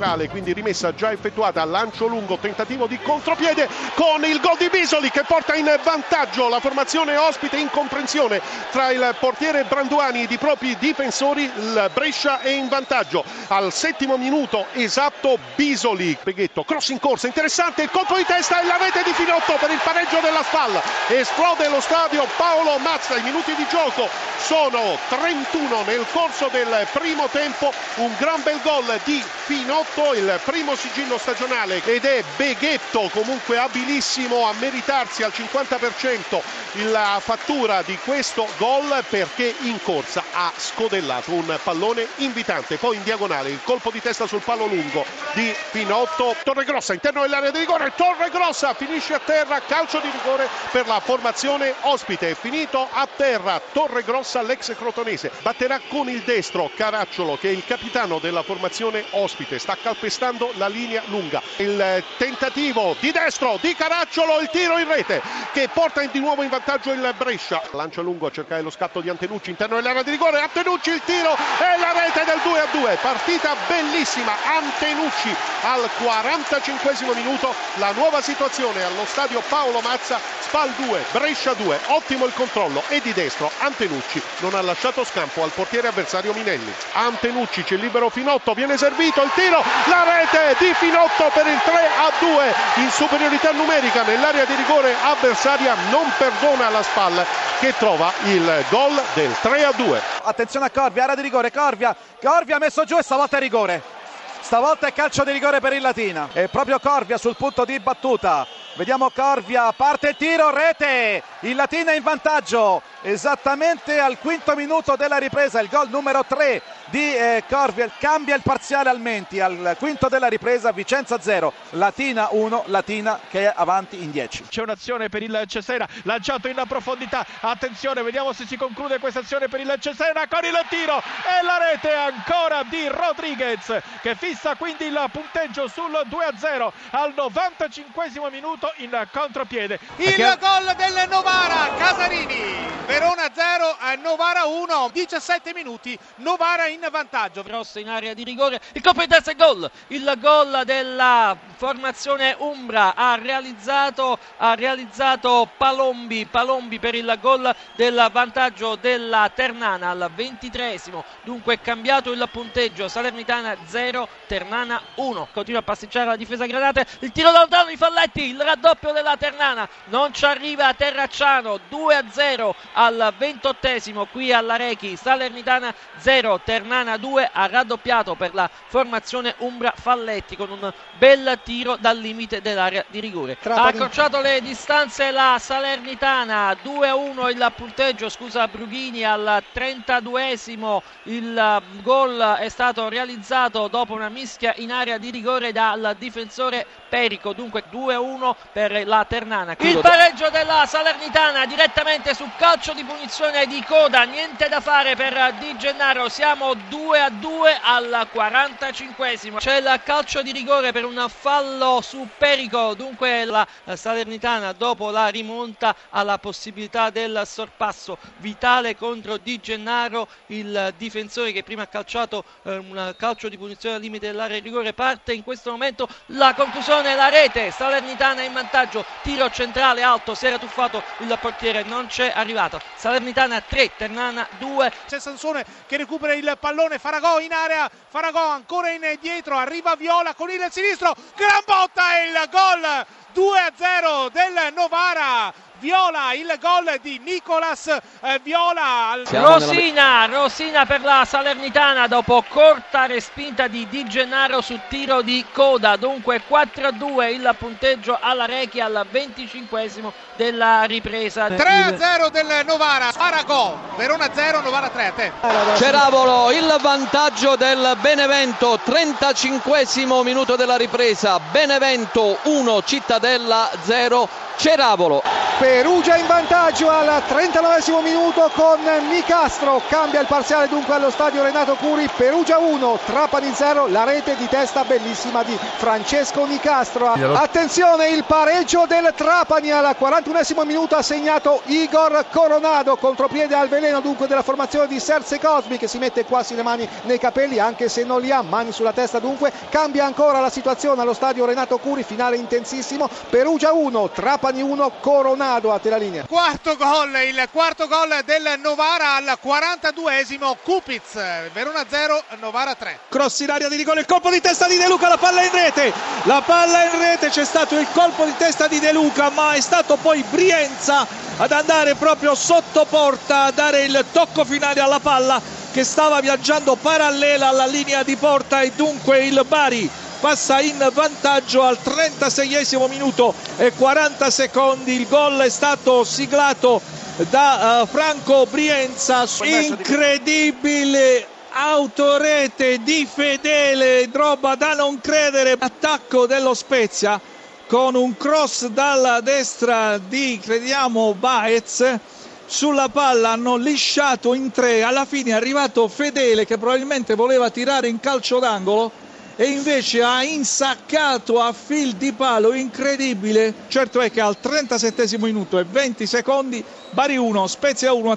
laterale, quindi rimessa già effettuata, lancio lungo, tentativo di contropiede con il gol di Bisoli che porta in vantaggio la formazione ospite in comprensione tra il portiere Branduani ed i propri difensori, il Brescia è in vantaggio. Al settimo minuto esatto Bisoli, Peghetto, cross in corsa, interessante, il colpo di testa e la rete di Finotto per il pareggio della spalla, esplode lo stadio Paolo Mazza, i minuti di gioco sono 31 nel corso del primo tempo, un gran bel gol di Finotto, il primo sigillo stagionale ed è Beghetto comunque abilissimo a meritarsi al 50% la fattura di questo gol perché in corsa ha scodellato un pallone invitante, poi in diagonale il colpo di testa sul palo lungo di Pinotto, Torregrossa interno dell'area di rigore, Torregrossa finisce a terra, calcio di rigore per la formazione ospite, finito a terra Torregrossa l'ex crotonese, batterà con il destro Caracciolo che è il capitano della formazione ospite, sta calpestando la linea lunga, il tentativo di destro di Caracciolo, il tiro in rete che porta di nuovo in vantaggio il Brescia, lancia lungo a cercare lo scatto di Antenucci interno dell'area di rigore, Antenucci il tiro e la rete del 2 a 2, partita bellissima, Antenucci al 45 minuto, la nuova situazione allo stadio Paolo Mazza, Spal 2, Brescia 2, ottimo il controllo e di destro Antenucci non ha lasciato scampo al portiere avversario Minelli, Antenucci c'è libero Finotto, viene servito il tiro, la rete di Finotto per il 3 a 2 in superiorità numerica nell'area di rigore avversaria non perdona la spalla che trova il gol del 3 a 2 attenzione a Corvia, area di rigore, Corvia Corvia messo giù e stavolta è rigore stavolta è calcio di rigore per il Latina. È proprio Corvia sul punto di battuta. Vediamo Corvia, parte il tiro, rete. Il Latina in vantaggio esattamente al quinto minuto della ripresa il gol numero 3 di eh, Corvia cambia il parziale al Menti al quinto della ripresa Vicenza 0 Latina 1 Latina che è avanti in 10 c'è un'azione per il Cesena lanciato in profondità. Attenzione vediamo se si conclude questa azione per il Cesena con il tiro. E la rete ancora di Rodriguez che fissa quindi il punteggio sul 2-0 al 95 minuto in contropiede. Il che... gol del Novara Casarini Verona 0 Novara 1 17 minuti Novara in vantaggio. Rosso in area di rigore il colpo di testa e gol. Il gol della formazione Umbra ha realizzato, ha realizzato Palombi Palombi per il gol del vantaggio della Ternana al 23 dunque è cambiato il punteggio Salernitana 0 Ternana 1 continua a pasticciare la difesa gradate il tiro da lontano di Falletti il raddoppio della Ternana. Non ci arriva Terracciano 2 0 al 28 qui alla Rechi. Salernitana 0 Ternana 2 ha raddoppiato per la formazione Umbra Falletti con un bel tiro dal limite dell'area di rigore. Ha accorciato le distanze la Salernitana 2 1 il punteggio scusa Brughini al 32 il gol è stato realizzato dopo una mischia in area di rigore dal difensore Perico. Dunque 2 1 per la Ternana. Il pareggio della Salernitana direttamente su calcio di punizione di coda niente da fare per Di Gennaro. Siamo 2 a 2 al 45 c'è il calcio di rigore per un fallo su Perico. Dunque la Salernitana dopo la rimonta ha la possibilità del sorpasso. Vitale contro Di Gennaro il difensore che prima ha calciato eh, un calcio di punizione al limite dell'area di rigore. Parte in questo momento la conclusione la rete. Salernitana in vantaggio. Tiro centrale alto si era tuffato il portiere non c'è arrivato. Salernitana 3 Ternana 2 c'è Sansone che recupera il pallone Faragò in area Faragò ancora indietro arriva Viola con il sinistro gran botta e il gol 2 a 0 del Novara Viola il gol di Nicolas eh, Viola. Rosina, Rosina per la Salernitana dopo corta respinta di Di Gennaro su tiro di coda. Dunque 4-2 il punteggio alla Rechi al 25 della ripresa. 3-0 del Novara. Aragò, Verona 0, Novara 3 a te. Ceravolo, il vantaggio del Benevento, 35 minuto della ripresa. Benevento 1, Cittadella 0, Ceravolo. Perugia in vantaggio al 39 minuto con Nicastro, cambia il parziale dunque allo stadio Renato Curi, Perugia 1, Trapani 0, la rete di testa bellissima di Francesco Nicastro. Attenzione il pareggio del Trapani al 41 minuto ha segnato Igor Coronado, contropiede al veleno dunque della formazione di Serse Cosmi che si mette quasi le mani nei capelli anche se non li ha, mani sulla testa dunque, cambia ancora la situazione allo stadio Renato Curi, finale intensissimo, Perugia 1, Trapani 1, Coronado a te la linea. Quarto gol, il quarto gol del Novara al 42esimo, Kupic, Verona 0, Novara 3. Cross in aria di rigore, il colpo di testa di De Luca, la palla in rete, la palla in rete, c'è stato il colpo di testa di De Luca, ma è stato poi Brienza ad andare proprio sotto porta a dare il tocco finale alla palla che stava viaggiando parallela alla linea di porta e dunque il Bari passa in vantaggio al 36esimo minuto e 40 secondi. Il gol è stato siglato da uh, Franco Brienza. Incredibile autorete di Fedele, roba da non credere. Attacco dello Spezia con un cross dalla destra di crediamo Baez sulla palla hanno lisciato in tre alla fine è arrivato Fedele che probabilmente voleva tirare in calcio d'angolo e invece ha insaccato a fil di palo incredibile. Certo è che al 37 minuto e 20 secondi Bari 1 Spezia 1